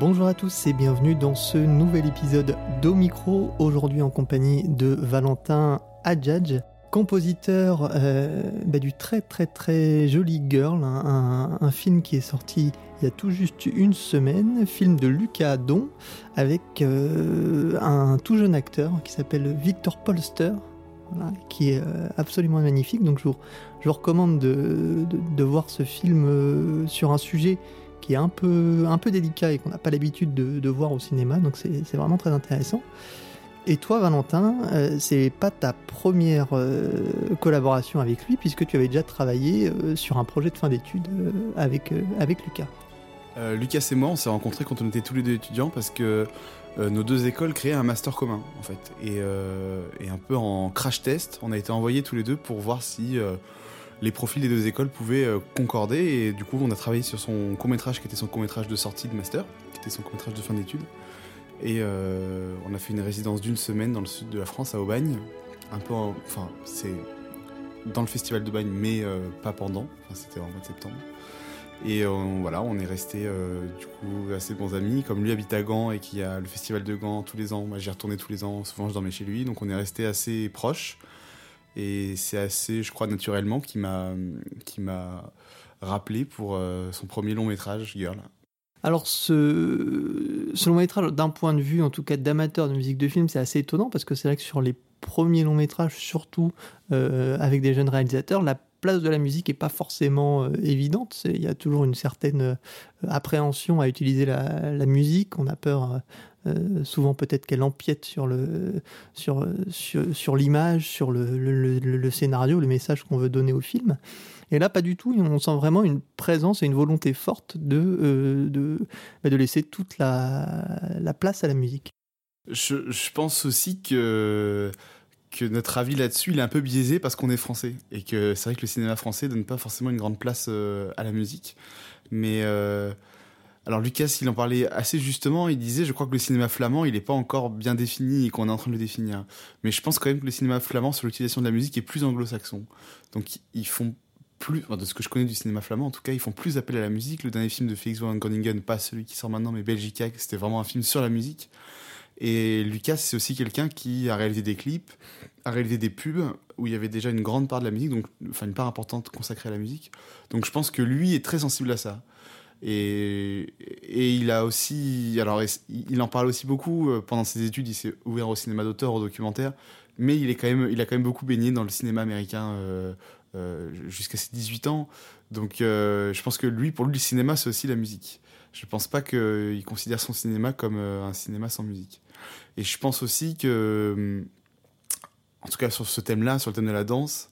Bonjour à tous et bienvenue dans ce nouvel épisode d'Omicro, aujourd'hui en compagnie de Valentin Adjadj, compositeur euh, bah, du très très très joli Girl, un, un, film qui est sorti il y a tout juste une semaine, film de Lucas Don, avec euh, un tout jeune acteur qui s'appelle Victor Polster, qui est euh, absolument magnifique. Donc je vous, recommande de, de, voir ce film sur un sujet qui est un peu, un peu délicat et qu'on n'a pas l'habitude de, voir au cinéma, donc c'est vraiment très intéressant. Et toi, Valentin, euh, c'est pas ta première euh, collaboration avec lui, puisque tu avais déjà travaillé euh, sur un projet de fin d'études avec, avec Lucas. Lucas et moi, on s'est rencontrés quand on était tous les deux étudiants, parce que nos deux écoles créaient un master commun, en fait. Et, et, un peu en crash test, on a été envoyés tous les deux pour voir si les profils des deux écoles pouvaient concorder. Et du coup, on a travaillé sur son court-métrage, qui était son court-métrage de sortie de master, qui était son court-métrage de fin d'études. Et euh, on a fait une résidence d'une semaine dans le sud de la France, à Aubagne. Un peu, en, enfin, c'est dans le festival de Bagne, mais euh, pas pendant. C'était en mois de septembre. Et euh, voilà, on est resté euh, du coup assez bons amis. Comme lui habite à Gand et qu'il y a le festival de Gand tous les ans, moi j'y retournais tous les ans. Souvent je dormais chez lui, donc on est resté assez proches. Et c'est assez, je crois, naturellement qui m'a qui m'a rappelé pour euh, son premier long métrage, Girl. Alors, ce, long métrage, d'un point de vue, en tout cas d'amateur de musique de film, c'est assez étonnant parce que c'est vrai que sur les premiers longs métrages, surtout euh, avec des jeunes réalisateurs, la place de la musique n'est pas forcément euh, évidente. Il y a toujours une certaine appréhension à utiliser la musique. On a peur euh, souvent peut-être qu'elle empiète sur le sur sur, l'image, sur le, le, scénario, le message qu'on veut donner au film. Et là, pas du tout. On sent vraiment une présence et une volonté forte de euh, de, bah, de laisser toute la, la place à la musique. Je, pense aussi que que notre avis là-dessus il est un peu biaisé parce qu'on est français et que c'est vrai que le cinéma français donne pas forcément une grande place euh, à la musique mais alors Lucas il en parlait assez justement. Il disait je crois que le cinéma flamand il est pas encore bien défini et qu'on est en train de le définir. Mais je pense quand même que le cinéma flamand sur l'utilisation de la musique est plus anglo-saxon. Donc ils font plus de ce que je connais du cinéma flamand en tout cas ils font plus appel à la musique. Le dernier film de Félix van Groningen pas celui qui sort maintenant mais Belgica c'était vraiment un film sur la musique. Et Lucas, c'est aussi quelqu'un qui a réalisé des clips, a réalisé des pubs où il y avait déjà une grande part de la musique, donc enfin une part importante consacrée à la musique. Donc je pense que lui est très sensible à ça. Et, il a aussi, alors il en parle aussi beaucoup euh, pendant ses études. Il s'est ouvert au cinéma d'auteur, au documentaire, mais il est quand même, il a quand même beaucoup baigné dans le cinéma américain euh, euh, jusqu'à ses 18 ans. Donc je pense que lui, pour lui, le cinéma, c'est aussi la musique. Je pense pas qu'il considère son cinéma comme un cinéma sans musique. Et je pense aussi que, en tout cas sur ce thème-là, sur le thème de la danse,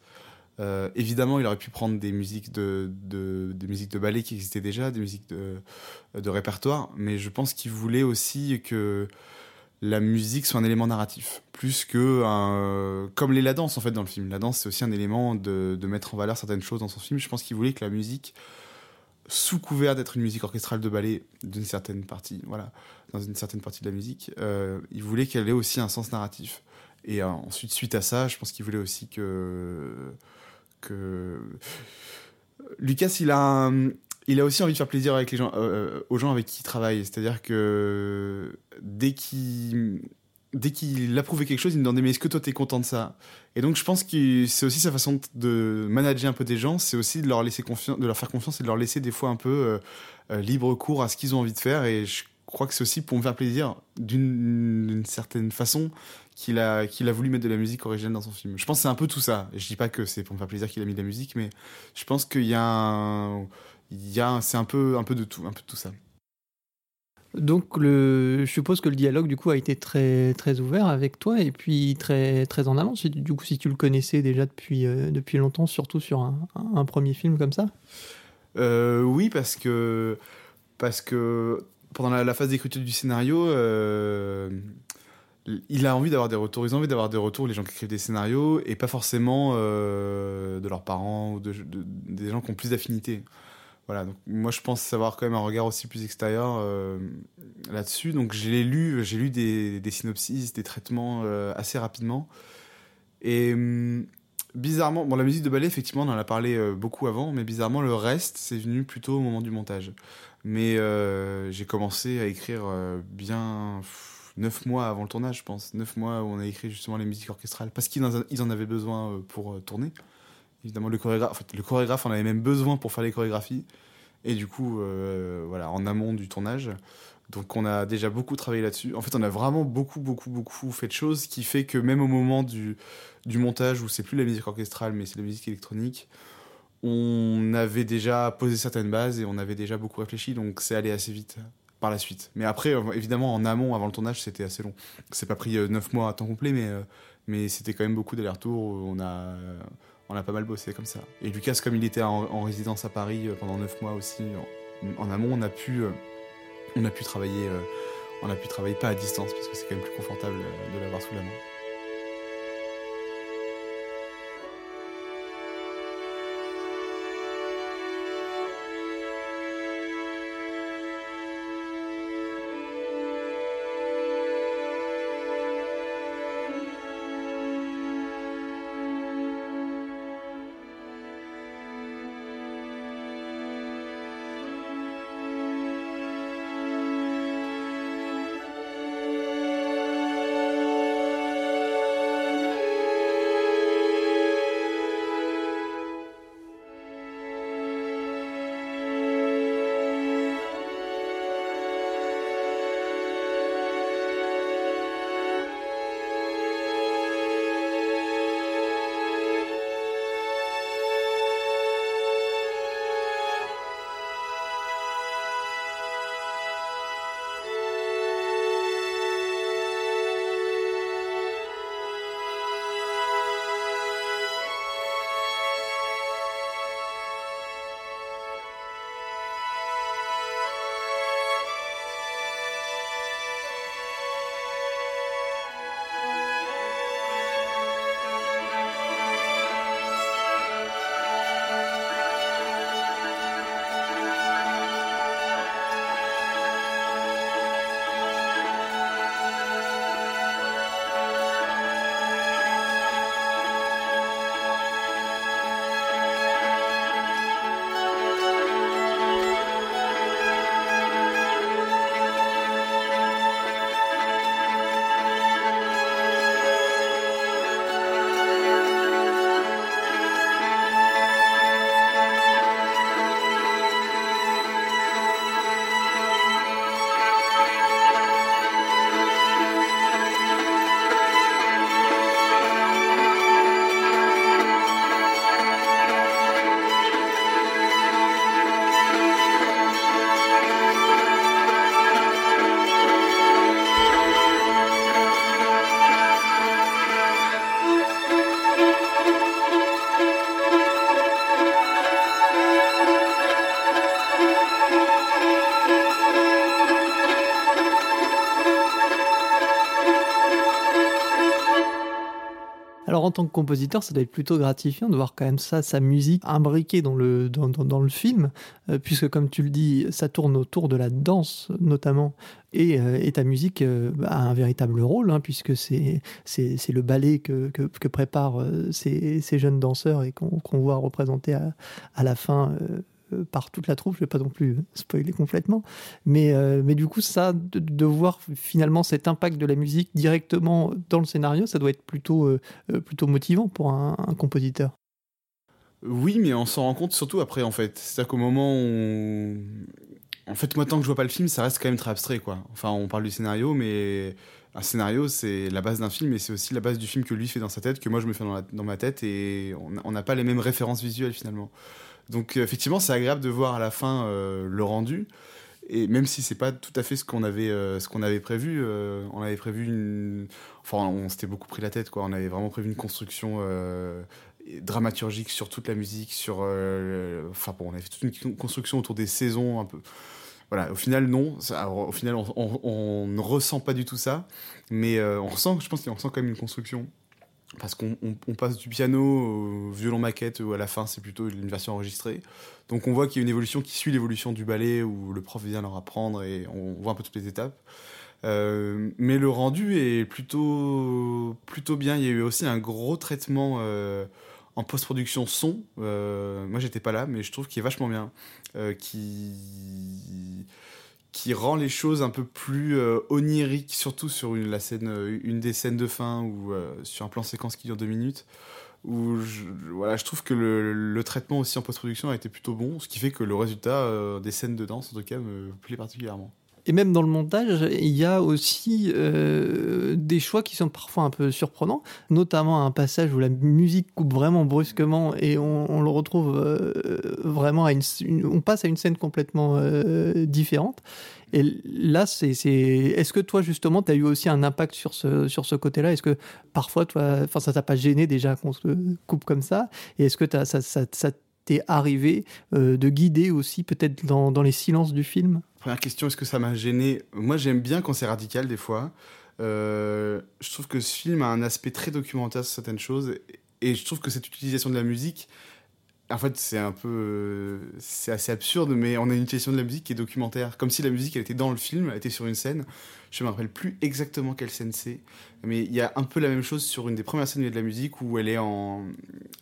euh, évidemment, il aurait pu prendre des musiques de, de, des musiques de ballet qui existaient déjà, des musiques de, répertoire, mais je pense qu'il voulait aussi que la musique soit un élément narratif, plus que comme l'est la danse en fait dans le film. La danse c'est aussi un élément de, de mettre en valeur certaines choses dans son film. Je pense qu'il voulait que la musique sous couvert d'être une musique orchestrale de ballet d'une certaine partie, voilà, dans une certaine partie de la musique, euh, il voulait qu'elle ait aussi un sens narratif. Et euh, ensuite, suite à ça, je pense qu'il voulait aussi que Lucas, il a il a aussi envie de faire plaisir avec les gens, euh, aux gens avec qui il travaille. C'est-à-dire que dès qu'il dès qu'il approuvait quelque chose, il me demandait mais est-ce que toi t'es content de ça? Et donc je pense que c'est aussi sa façon de manager un peu des gens, c'est aussi de leur laisser de leur faire confiance et de leur laisser des fois un peu euh, euh, libre cours à ce qu'ils ont envie de faire. Et je crois que c'est aussi pour me faire plaisir d'une certaine façon qu'il a qu'il a voulu mettre de la musique originale dans son film. Je pense que c'est un peu tout ça. Je dis pas que c'est pour me faire plaisir qu'il a mis de la musique, mais je pense qu'il y a un, il y a c'est un peu un peu de tout, un peu de tout ça. Donc le, je suppose que le dialogue du coup a été très très ouvert avec toi et puis très très en avance. Du coup, si tu le connaissais déjà depuis euh, depuis longtemps, surtout sur un, un premier film comme ça. Euh, oui, parce que parce que pendant la, la phase d'écriture du scénario, euh, il a envie d'avoir des retours. Ils ont envie d'avoir des retours, les gens qui écrivent des scénarios, et pas forcément euh, de leurs parents ou de, de, des gens qui ont plus d'affinité. Voilà, donc moi je pense savoir quand même un regard aussi plus extérieur euh, là-dessus. Donc j'ai lu, j'ai lu des, des synopsis, des traitements euh, assez rapidement. Et, bizarrement, bon, la musique de ballet, effectivement, on en a parlé beaucoup avant, mais bizarrement, le reste, c'est venu plutôt au moment du montage. Mais j'ai commencé à écrire bien neuf mois avant le tournage, je pense. Neuf mois où on a écrit justement les musiques orchestrales, parce qu'ils en, avaient besoin euh, pour euh, tourner. Évidemment, le chorégraphe, en avait même besoin pour faire les chorégraphies. Et du coup, euh, voilà, en amont du tournage. Donc on a déjà beaucoup travaillé là-dessus. En fait, on a vraiment beaucoup, beaucoup, beaucoup fait de choses, qui fait que même au moment du, du montage, où c'est plus la musique orchestrale, mais c'est la musique électronique, on avait déjà posé certaines bases et on avait déjà beaucoup réfléchi, donc c'est allé assez vite la suite. Mais après, euh, évidemment, en amont, avant le tournage, c'était assez long. C'est pas pris euh, neuf mois à temps complet, mais, euh, mais c'était quand même beaucoup d'allers-retours. On a, on a pas mal bossé comme ça. Et Lucas, comme il était en, en résidence à Paris euh, pendant neuf mois aussi, en, en amont, on a pu, euh, on a pu travailler, euh, on a pu travailler pas à distance parce que c'est quand même plus confortable euh, de l'avoir sous la main. Tant que compositeur, ça doit être plutôt gratifiant de voir quand même ça, sa musique imbriquée dans le, dans, dans, le film, euh, puisque comme tu le dis, ça tourne autour de la danse notamment, et, euh, et ta musique euh, a un véritable rôle, hein, puisque c'est le ballet que, que, préparent ces, ces, jeunes danseurs et qu'on qu voit représenté à, à la fin par toute la troupe, je vais pas non plus spoiler complètement, mais, euh, mais du coup, ça, de, voir finalement cet impact de la musique directement dans le scénario, ça doit être plutôt, euh, plutôt motivant pour un, compositeur. Oui, mais on s'en rend compte surtout après, en fait. C'est-à-dire qu'au moment où. En fait, moi, tant que je vois pas le film, ça reste quand même très abstrait, quoi. Enfin, on parle du scénario, mais un scénario, c'est la base d'un film, et c'est aussi la base du film que lui fait dans sa tête, que moi je me fais dans ma tête, et on n'a pas les mêmes références visuelles finalement. Donc euh, effectivement, c'est agréable de voir à la fin euh, le rendu. Et même si c'est pas tout à fait ce qu'on avait, euh, ce qu'on avait prévu, on avait prévu une. Enfin, on s'était beaucoup pris la tête, quoi. On avait vraiment prévu une construction dramaturgique sur toute la musique, sur. Enfin, bon, on avait toute une construction autour des saisons, un peu. Voilà, au final, non. Au final, on, ne ressent pas du tout ça. Mais on ressent, je pense qu'on ressent quand même une construction parce qu'on on, on passe du piano au violon maquette où à la fin c'est plutôt une version enregistrée. Donc on voit qu'il y a une évolution qui suit l'évolution du ballet où le prof vient leur apprendre et on voit un peu toutes les étapes. Euh, mais le rendu est plutôt plutôt bien. Il y a eu aussi un gros traitement euh, en post-production son, moi j'étais pas là, mais je trouve qu'il est vachement bien, qui rend les choses un peu plus oniriques, surtout sur une, la scène, une des scènes de fin ou sur un plan séquence qui dure deux minutes où je, voilà, je trouve que le, traitement aussi en post-production a été plutôt bon, ce qui fait que le résultat euh, des scènes de danse, en tout cas, me plaît particulièrement. Et même dans le montage, il y a aussi euh, des choix qui sont parfois un peu surprenants, notamment un passage où la musique coupe vraiment brusquement et on, le retrouve euh, vraiment On passe à une scène complètement euh, différente. Et là, c'est, est-ce que toi, justement, tu as eu aussi un impact sur ce, sur ce côté-là? Est-ce que parfois, toi, enfin, ça t'a pas gêné déjà qu'on se coupe comme ça? Et est-ce que ça, ça, t'est arrivé de guider aussi, peut-être dans, dans, les silences du film? Première question, est-ce que ça m'a gêné? Moi, j'aime bien quand c'est radical, des fois. Euh, je trouve que ce film a un aspect très documentaire sur certaines choses. Et je trouve que cette utilisation de la musique, en fait, c'est un peu. C'est assez absurde, mais on a une utilisation de la musique qui est documentaire. Comme si la musique, elle était dans le film, elle était sur une scène. Je me rappelle plus exactement quelle scène c'est. Mais il y a un peu la même chose sur une des premières scènes de la musique où elle est, en,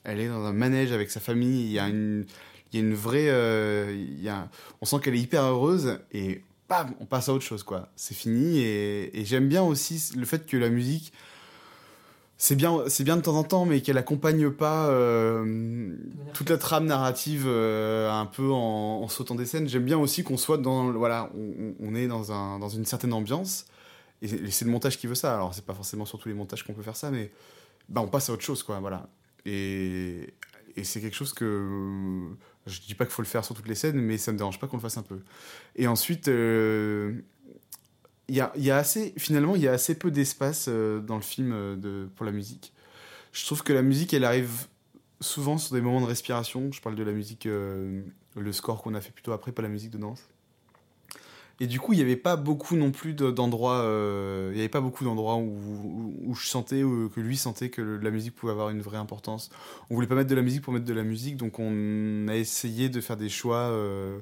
elle est dans un manège avec sa famille. Il y a une, il y a une vraie. Euh, il y a, on sent qu'elle est hyper heureuse et bam, on passe à autre chose, quoi. C'est fini. Et, et j'aime bien aussi le fait que la musique c'est bien, c'est bien de temps en temps, mais qu'elle accompagne pas euh, toute la trame narrative euh, un peu en, sautant des scènes. J'aime bien aussi qu'on soit dans, voilà, on, est dans, un, dans une certaine ambiance, et c'est le montage qui veut ça. Alors c'est pas forcément sur tous les montages qu'on peut faire ça, mais bah on passe à autre chose, quoi, voilà. Et, et c'est quelque chose que je dis pas qu'il faut le faire sur toutes les scènes, mais ça me dérange pas qu'on le fasse un peu. Et ensuite. Euh, il y a, assez, finalement, il y a assez peu d'espace euh, dans le film euh, de, pour la musique. Je trouve que la musique, elle arrive souvent sur des moments de respiration. Je parle de la musique, le score qu'on a fait plutôt après, pas la musique de danse. Et du coup, il n'y avait pas beaucoup non plus d'endroits, il n'y avait pas beaucoup d'endroits où, je sentais, que lui sentait que la musique pouvait avoir une vraie importance. On voulait pas mettre de la musique pour mettre de la musique, donc on a essayé de faire des choix euh,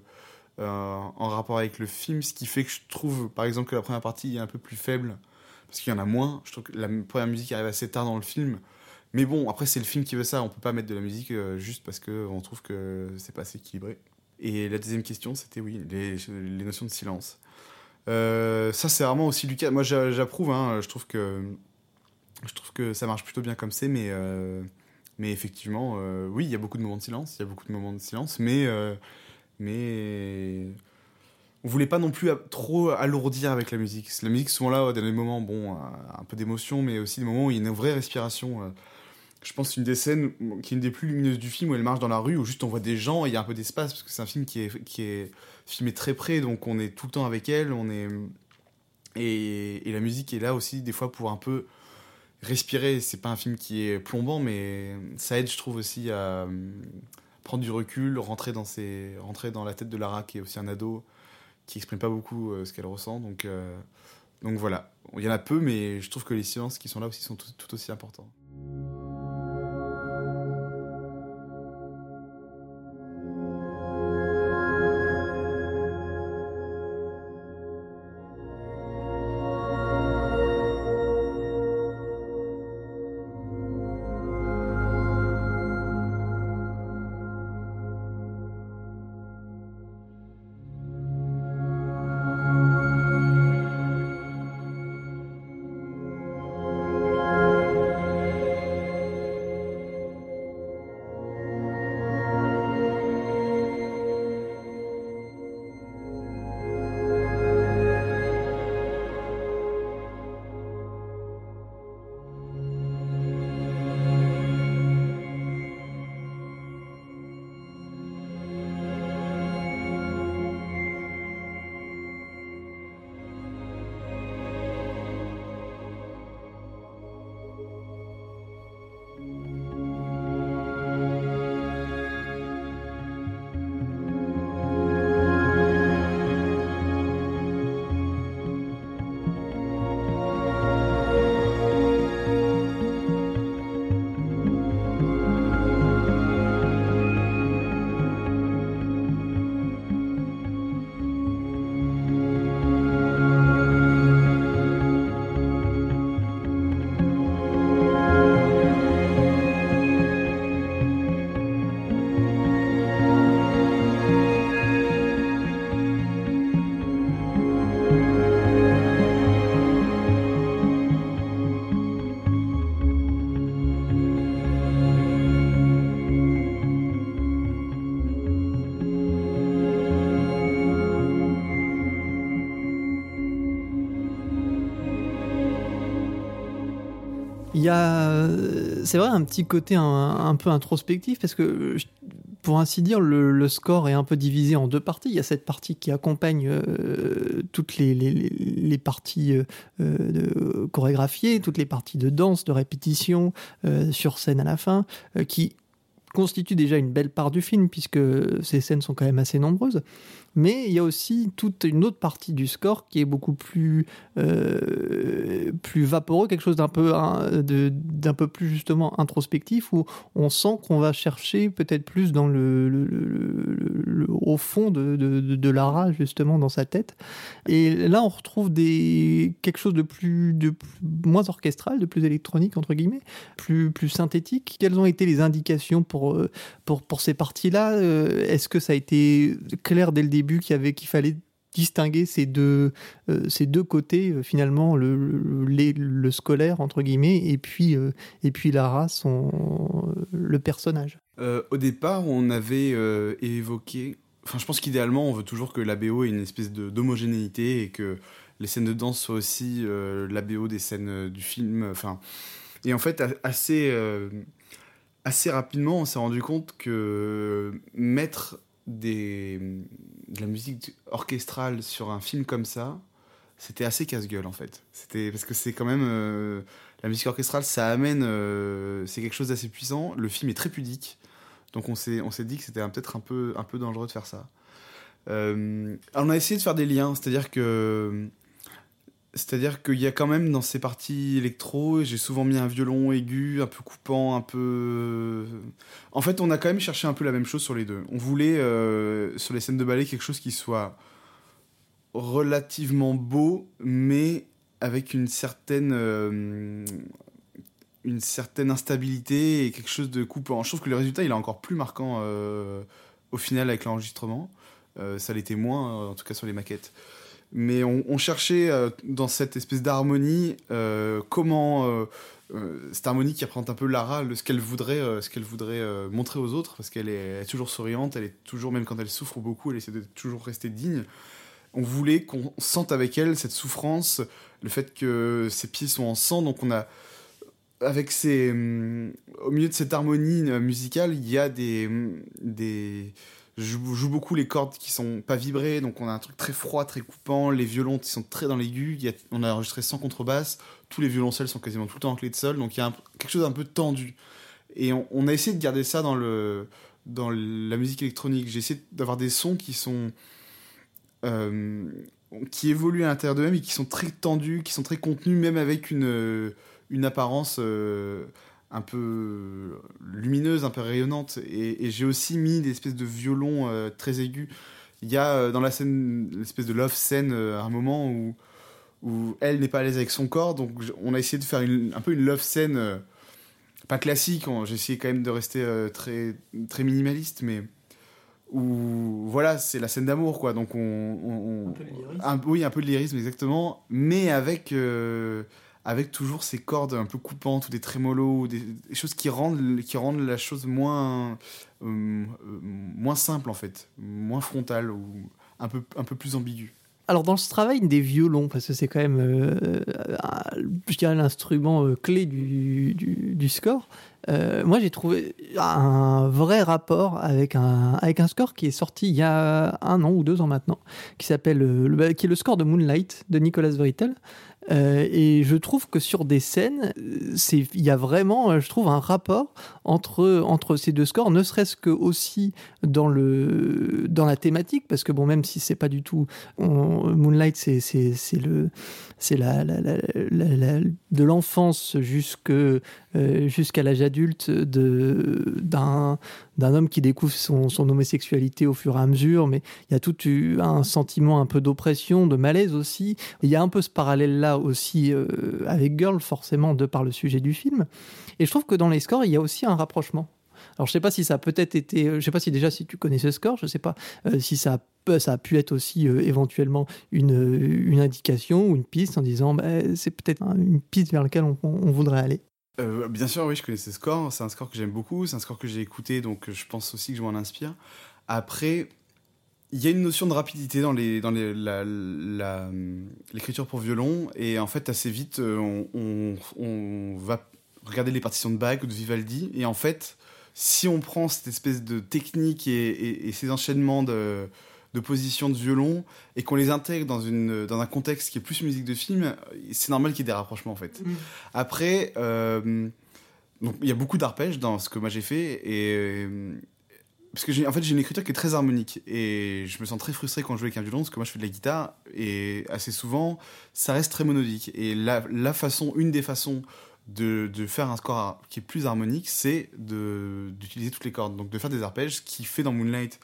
en rapport avec le film, ce qui fait que je trouve, par exemple, que la première partie est un peu plus faible, parce qu'il y en a moins. Je trouve que la première musique arrive assez tard dans le film. Mais bon, après, c'est le film qui veut ça. On peut pas mettre de la musique euh, juste parce qu'on trouve que c'est pas assez équilibré. Et la deuxième question, c'était oui, les, notions de silence. Euh, ça, c'est vraiment aussi Lucas. Moi, j'approuve. Hein, je trouve que je trouve que ça marche plutôt bien comme c'est, mais mais effectivement, oui, il y a beaucoup de moments de silence. Il y a beaucoup de moments de silence, mais mais on voulait pas non plus trop alourdir avec la musique. La musique, souvent là, dans des moments, bon, un peu d'émotion, mais aussi des moments où il y a une vraie respiration. Euh. Je pense une des scènes qui est une des plus lumineuses du film où elle marche dans la rue, où juste on voit des gens et il y a un peu d'espace, parce que c'est un film qui est, qui est filmé très près, donc on est tout le temps avec elle, on est... Et, la musique est là aussi, des fois, pour un peu respirer. C'est pas un film qui est plombant, mais ça aide, je trouve, aussi à prendre du recul, rentrer dans, ses, rentrer dans la tête de Lara, qui est aussi un ado, qui exprime pas beaucoup euh, ce qu'elle ressent. Donc, euh, donc voilà, il y en a peu, mais je trouve que les silences qui sont là aussi sont tout aussi importants. A, c'est vrai, un petit côté un, peu introspectif parce que, pour ainsi dire, le, score est un peu divisé en deux parties. Il y a cette partie qui accompagne euh, toutes les, parties euh, chorégraphiées, toutes les parties de danse, de répétition euh, sur scène à la fin, qui constitue déjà une belle part du film puisque ces scènes sont quand même assez nombreuses mais il y a aussi toute une autre partie du score qui est beaucoup plus, euh, plus vaporeux, quelque chose d'un peu, d'un peu plus justement introspectif, où on sent qu'on va chercher peut-être plus dans le, au fond de, de, Lara, justement, dans sa tête. Et là, on retrouve des, quelque chose de plus, de moins orchestral, de plus électronique, entre guillemets, plus, plus synthétique. Quelles ont été les indications pour, euh, pour, pour ces parties-là euh, Est-ce que ça a été clair dès le début qu'il avait fallait distinguer ces deux, euh, ces deux côtés, finalement, le, le, scolaire, entre guillemets, et puis, et puis Lara, son, le personnage? au départ, on avait évoqué. Enfin, je pense qu'idéalement, on veut toujours que la BO ait une espèce d'homogénéité et que les scènes de danse soient aussi la BO des scènes du film. Enfin, et en fait, assez, assez rapidement, on s'est rendu compte que mettre de la musique orchestrale sur un film comme ça, c'était assez casse-gueule en fait. C'était parce que c'est quand même euh, la musique orchestrale, ça amène, euh, c'est quelque chose d'assez puissant. Le film est très pudique, donc on s'est on s'est dit que c'était peut-être un peu un peu dangereux de faire ça. Euh, on a essayé de faire des liens, c'est-à-dire que c'est-à-dire qu'il y a quand même dans ces parties électro, j'ai souvent mis un violon aigu, un peu coupant, un peu. En fait, on a quand même cherché un peu la même chose sur les deux. On voulait, euh, sur les scènes de ballet, quelque chose qui soit relativement beau, mais avec une certaine. Euh, une certaine instabilité et quelque chose de coupant. Je trouve que le résultat, il est encore plus marquant euh, au final avec l'enregistrement. ça l'était moins, en tout cas sur les maquettes mais on, cherchait euh, dans cette espèce d'harmonie euh, comment euh, cette harmonie qui représente un peu Lara, ce qu'elle voudrait, ce qu'elle voudrait montrer aux autres, parce qu'elle est, toujours souriante, elle est toujours, même quand elle souffre beaucoup, elle essaie de toujours rester digne. On voulait qu'on sente avec elle cette souffrance, le fait que ses pieds sont en sang, donc on a avec ces, au milieu de cette harmonie musicale, il y a des, des, je joue beaucoup les cordes qui sont pas vibrées, donc on a un truc très froid, très coupant. Les violons qui sont très dans l'aigu. On a enregistré sans contrebasse. Tous les violoncelles sont quasiment tout le temps en clé de sol, donc il y a quelque chose d'un peu tendu. Et on, a essayé de garder ça dans, le, dans la musique électronique. J'ai essayé d'avoir des sons qui sont. Euh, qui évoluent à l'intérieur d'eux-mêmes et qui sont très tendus, qui sont très contenus, même avec une, une apparence. Euh, un peu lumineuse, un peu rayonnante. Et, j'ai aussi mis des espèces de violons euh, très aigus. Il y a euh, dans la scène l'espèce de love scène euh, un moment où, où elle n'est pas à l'aise avec son corps. Donc on a essayé de faire un peu une love scène, pas classique. J'ai essayé quand même de rester très, très minimaliste, mais où voilà, c'est la scène d'amour quoi. Donc on, un peu oui, un peu de lyrisme exactement, mais avec avec toujours ces cordes un peu coupantes ou des trémolos, des, choses qui rendent, qui rendent la chose moins, euh, euh, moins simple en fait, moins frontale ou un peu, un peu plus ambiguë. Alors dans ce travail des violons, parce que c'est quand même, euh, l'instrument clé du, du, score, moi j'ai trouvé un vrai rapport avec un, avec un score qui est sorti il y a un an ou deux ans maintenant, qui s'appelle, qui est le score de Moonlight de Nicolas Veritel. Euh, et je trouve que sur des scènes, il y a vraiment, euh, je trouve, un rapport entre, entre ces deux scores, ne serait-ce que aussi dans, le, dans la thématique, parce que bon, même si c'est pas du tout. Moonlight, c'est le c'est la, la, la, de l'enfance jusque, euh, jusqu'à l'âge adulte d'un homme qui découvre son, son, homosexualité au fur et à mesure, mais il y a tout un sentiment un peu d'oppression, de malaise aussi. Il y a un peu ce parallèle-là aussi euh, avec Girl, forcément, de par le sujet du film. Et je trouve que dans les scores, il y a aussi un rapprochement. Alors je sais pas si ça a peut-être été, euh, je sais pas si déjà si tu connais ce score, je sais pas euh, si ça a, ça a pu être aussi éventuellement une, une indication ou une piste en disant bah, c'est peut-être une piste vers laquelle on, voudrait aller. Bien sûr, oui, je connais ce score. C'est un score que j'aime beaucoup. C'est un score que j'ai écouté, donc je pense aussi que je m'en inspire. Après, il y a une notion de rapidité dans les dans les, l'écriture pour violon et en fait assez vite on, on, on, va regarder les partitions de Bach ou de Vivaldi. Et en fait, si on prend cette espèce de technique et, ces enchaînements de, de positions de violon et qu'on les intègre dans, une, dans un contexte qui est plus musique de film, c'est normal qu'il y ait des rapprochements en fait. Mm. Après, euh, donc il y a beaucoup d'arpèges dans ce que moi j'ai fait et parce que j'ai en fait j'ai une écriture qui est très harmonique et je me sens très frustré quand je joue avec un violon parce que moi je fais de la guitare et assez souvent ça reste très monodique et la, la façon une des façons de, de, faire un score qui est plus harmonique c'est d'utiliser toutes les cordes donc de faire des arpèges ce qui fait dans Moonlight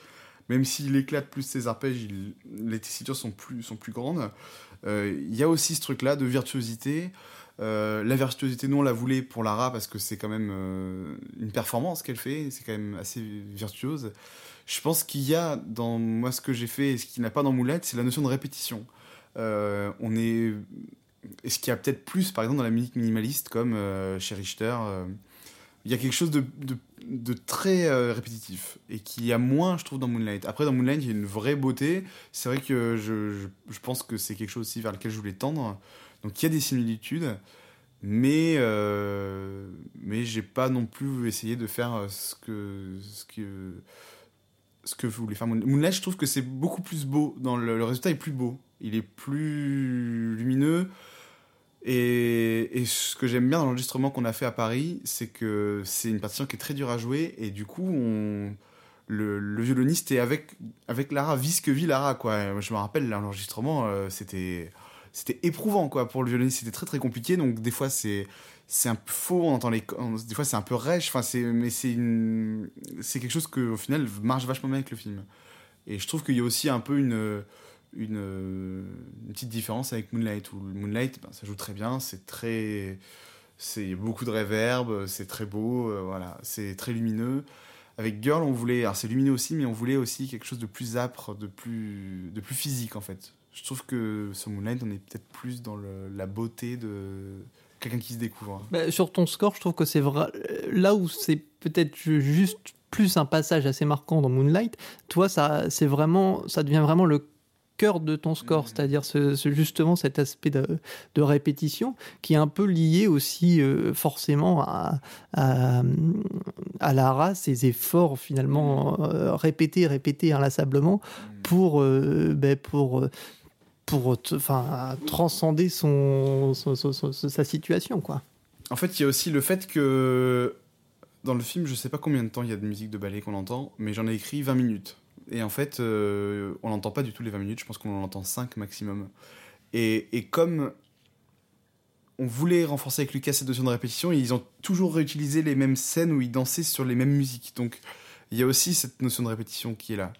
même s'il éclate plus ses arpèges les tessitures sont plus sont plus grandes euh, il y a aussi ce truc là de virtuosité euh, la virtuosité, nous, on la voulait pour Lara parce que c'est quand même euh, une performance qu'elle fait, c'est quand même assez virtuose. Je pense qu'il y a dans moi ce que j'ai fait et ce qu'il n'a pas dans Moulette, c'est la notion de répétition. On est. Et ce qu'il y a peut-être plus, par exemple, dans la musique minimaliste, comme chez Richter, il y a quelque chose de, très répétitif et qui a moins, je trouve, dans Moonlight. Après, dans Moonlight, il y a une vraie beauté. C'est vrai que je, je, pense que c'est quelque chose aussi vers lequel je voulais tendre. Donc il y a des similitudes, mais euh, mais j'ai pas non plus essayé de faire euh, ce que ce que ce que faire Moonlight. Je trouve que c'est beaucoup plus beau. Dans le, résultat est plus beau. Il est plus lumineux. Et, ce que j'aime bien dans l'enregistrement qu'on a fait à Paris, c'est que c'est une partition qui est très dure à jouer. Et du coup, le, violoniste est avec, avec Lara, vit ce que vit Lara. Quoi. Je me rappelle, l'enregistrement, euh, c'était éprouvant quoi pour le violoniste c'était très très compliqué donc des fois c'est un peu faux on entend les des fois c'est un peu rêche mais c'est c'est quelque chose que au final marche vachement bien avec le film et je trouve qu'il y a aussi un peu une une, une petite différence avec Moonlight où Moonlight ben, ça joue très bien c'est très c'est beaucoup de réverb c'est très beau euh, voilà c'est très lumineux avec Girl on voulait alors c'est lumineux aussi mais on voulait aussi quelque chose de plus âpre de plus de plus physique en fait je trouve que sur Moonlight, on est peut-être plus dans la beauté de quelqu'un qui se découvre. Bah, sur ton score, je trouve que c'est vrai. Là où c'est peut-être juste plus un passage assez marquant dans Moonlight, toi, ça, c'est vraiment, ça devient vraiment le cœur de ton score, mm. c'est-à-dire ce, justement cet aspect de, répétition qui est un peu lié aussi euh, forcément à, à, la race, ces efforts finalement mm. euh, répétés, répétés inlassablement mm. pour, euh, ben, pour pour enfin, transcender son, sa situation. quoi. En fait, il y a aussi le fait que dans le film, je sais pas combien de temps il y a de musique de ballet qu'on entend, mais j'en ai écrit 20 minutes. Et en fait, euh, on n'entend pas du tout les 20 minutes, je pense qu'on en entend 5 maximum. Et, et, comme on voulait renforcer avec Lucas cette notion de répétition, ils ont toujours réutilisé les mêmes scènes où ils dansaient sur les mêmes musiques. Donc il y a aussi cette notion de répétition qui est là.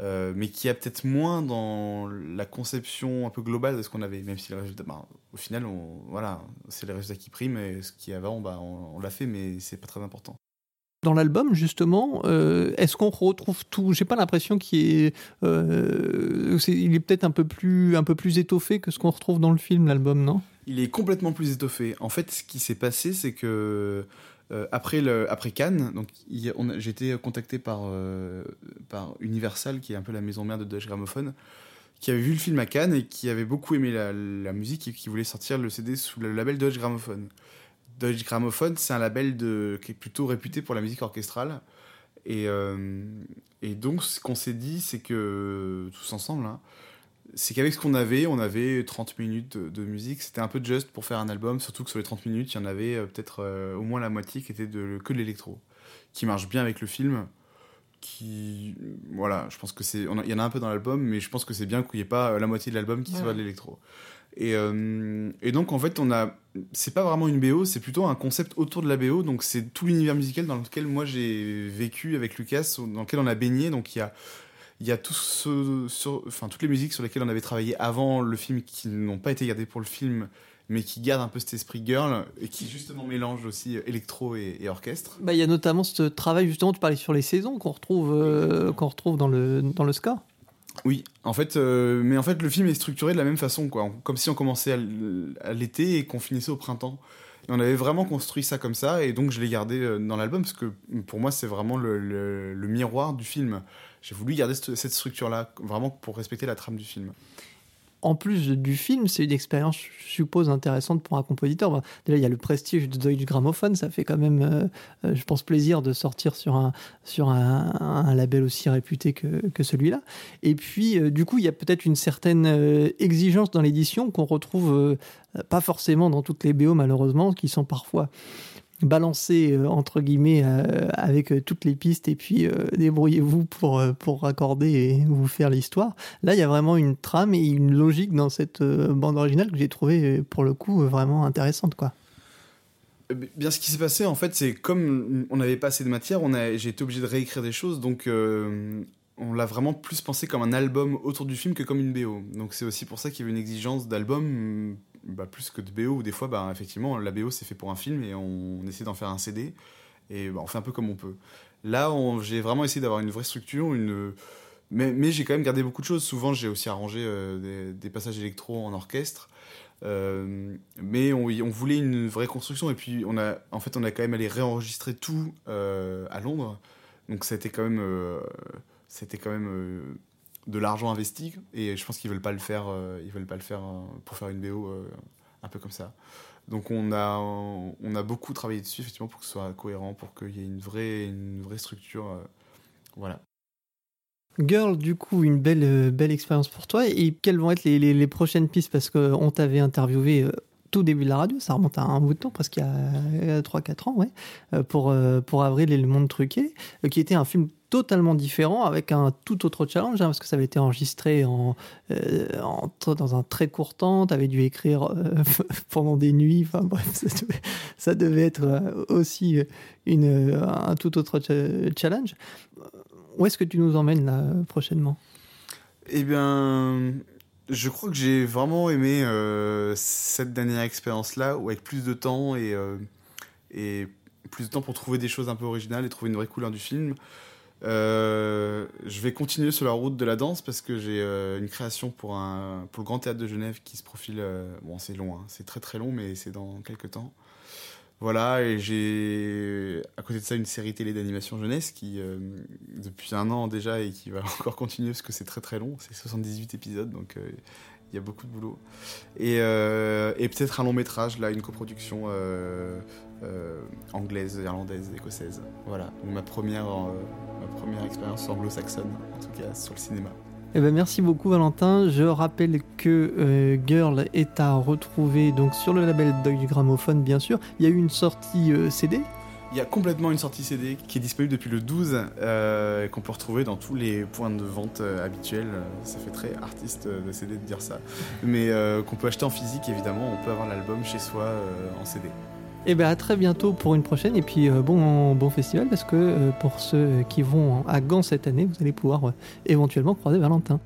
Euh, mais qui a peut-être moins dans la conception un peu globale de ce qu'on avait, même si le résultat, bah, au final, on, voilà, c'est les résultats qui priment, et ce qui est avant, bah, on, l'a fait, mais c'est pas très important. Dans l'album, justement, euh, est-ce qu'on retrouve tout? J'ai pas l'impression qu'il est, euh, est peut-être un peu plus, un peu plus étoffé que ce qu'on retrouve dans le film, l'album, non? Il est complètement plus étoffé. En fait, ce qui s'est passé, c'est que euh, après, après Cannes, j'ai été contacté par, par Universal, qui est un peu la maison mère de Deutsche Grammophon, qui avait vu le film à Cannes et qui avait beaucoup aimé la, musique et qui voulait sortir le CD sous le label Deutsche Grammophon. Deutsche Grammophon, c'est un label de, qui est plutôt réputé pour la musique orchestrale. Et, euh, et donc, ce qu'on s'est dit, c'est que, tous ensemble, hein, c'est qu'avec ce qu'on avait, on avait 30 minutes de, musique. C'était un peu juste pour faire un album, surtout que sur les 30 minutes, il y en avait euh, peut-être euh, au moins la moitié qui était de, que de l'électro, qui marche bien avec le film. Qui, voilà, je pense que c'est, il y en a un peu dans l'album, mais je pense que c'est bien qu'il n'y ait pas la moitié de l'album qui soit de l'électro. Et, et, donc en fait, on a, c'est pas vraiment une BO, c'est plutôt un concept autour de la BO. Donc c'est tout l'univers musical dans lequel moi j'ai vécu avec Lucas, dans lequel on a baigné. Donc il y a y a toutes les musiques sur lesquelles on avait travaillé avant le film qui n'ont pas été gardées pour le film, mais qui gardent un peu cet esprit girl et qui justement mélange aussi électro et, orchestre. Bah, il y a notamment ce travail, justement, tu parlais sur les saisons qu'on retrouve, euh, qu'on retrouve dans le, dans le ska. Oui, en fait, euh, mais en fait, le film est structuré de la même façon, quoi. Comme si on commençait à l'été et qu'on finissait au printemps. On avait vraiment construit ça comme ça, et donc je l'ai gardé euh, dans l'album parce que pour moi, c'est vraiment le, miroir du film j'ai voulu garder cette, structure-là, vraiment pour respecter la trame du film. En plus du film, c'est une expérience, je suppose, intéressante pour un compositeur. déjà, il y a le prestige de Deutsche Grammophon, ça fait quand même, euh, euh, je pense, plaisir de sortir sur un, sur un, label aussi réputé que, que celui-là. Et puis, euh, du coup, il y a peut-être une certaine exigence dans l'édition qu'on retrouve pas forcément dans toutes les BO, malheureusement, qui sont parfois balancer euh, entre guillemets euh, avec euh, toutes les pistes et puis débrouillez-vous pour pour raccorder et vous faire l'histoire. Là, il y a vraiment une trame et une logique dans cette bande originale que j'ai trouvé pour le coup vraiment intéressante quoi. Bien, ce qui s'est passé, en fait, c'est comme on n'avait pas assez de matière, on a, j'ai été obligé de réécrire des choses, donc on l'a vraiment plus pensé comme un album autour du film que comme une BO. Donc c'est aussi pour ça qu'il y avait une exigence d'album bah, plus que de BO, où des fois, bah, effectivement, la BO c'est fait pour un film et on, essaie d'en faire un CD, et bah, on fait un peu comme on peut. Là, j'ai vraiment essayé d'avoir une vraie structure, une... mais, j'ai quand même gardé beaucoup de choses. Souvent, j'ai aussi arrangé euh, des, passages électro en orchestre. Euh, mais on, on, voulait une vraie construction et puis on a en fait on a quand même allé réenregistrer tout euh, à Londres donc c'était quand même c'était quand même de l'argent investi et je pense qu'ils veulent pas le faire euh, ils veulent pas le faire euh, pour faire une BO euh, un peu comme ça. Donc on a on a beaucoup travaillé dessus effectivement pour que ce soit cohérent pour qu'il y ait une vraie une vraie structure voilà. Girl, du coup, une belle, belle expérience pour toi. Et quelles vont être les, les, prochaines pistes? Parce qu'on t'avait interviewé tout début de la radio, ça remonte à un bout de temps, presque il y a 3-4 ans, ouais, pour, pour Avril et le monde truqué, qui était un film totalement différent avec un tout autre challenge hein, parce que ça avait été enregistré en, euh, dans un très court temps tu avais dû écrire euh, pendant des nuits enfin bref ça devait, être euh, aussi une, un tout autre challenge. Où est-ce que tu nous emmènes là prochainement? Eh bien je crois que j'ai vraiment aimé cette dernière expérience là où avec plus de temps et plus de temps pour trouver des choses un peu originales et trouver une vraie couleur du film euh, je vais continuer sur la route de la danse parce que j'ai euh, une création pour, le Grand Théâtre de Genève qui se profile. Euh, bon, c'est long, hein, c'est très très long, mais c'est dans quelques temps. Voilà, et j'ai à côté de ça une série télé d'animation jeunesse qui, depuis un an déjà, et qui va encore continuer parce que c'est très très long, c'est 78 épisodes, donc il y a beaucoup de boulot. Et peut-être un long métrage, là, une coproduction euh, anglaise, irlandaise, écossaise. Voilà, ma première, euh, ma première expérience anglo-saxonne, en tout cas sur le cinéma. Eh ben merci beaucoup Valentin. Je rappelle que euh, Girl est à retrouver donc sur le label Deutsche Gramophone bien sûr. Il y a eu une sortie CD. Il y a complètement une sortie CD qui est disponible depuis le 12 qu'on peut retrouver dans tous les points de vente habituels. Ça fait très artiste de CD de dire ça. Mais qu'on peut acheter en physique évidemment. On peut avoir l'album chez soi en CD. Et eh bien à très bientôt pour une prochaine et puis euh, bon, bon festival parce que euh, pour ceux qui vont à Gand cette année, vous allez pouvoir euh, éventuellement croiser Valentin.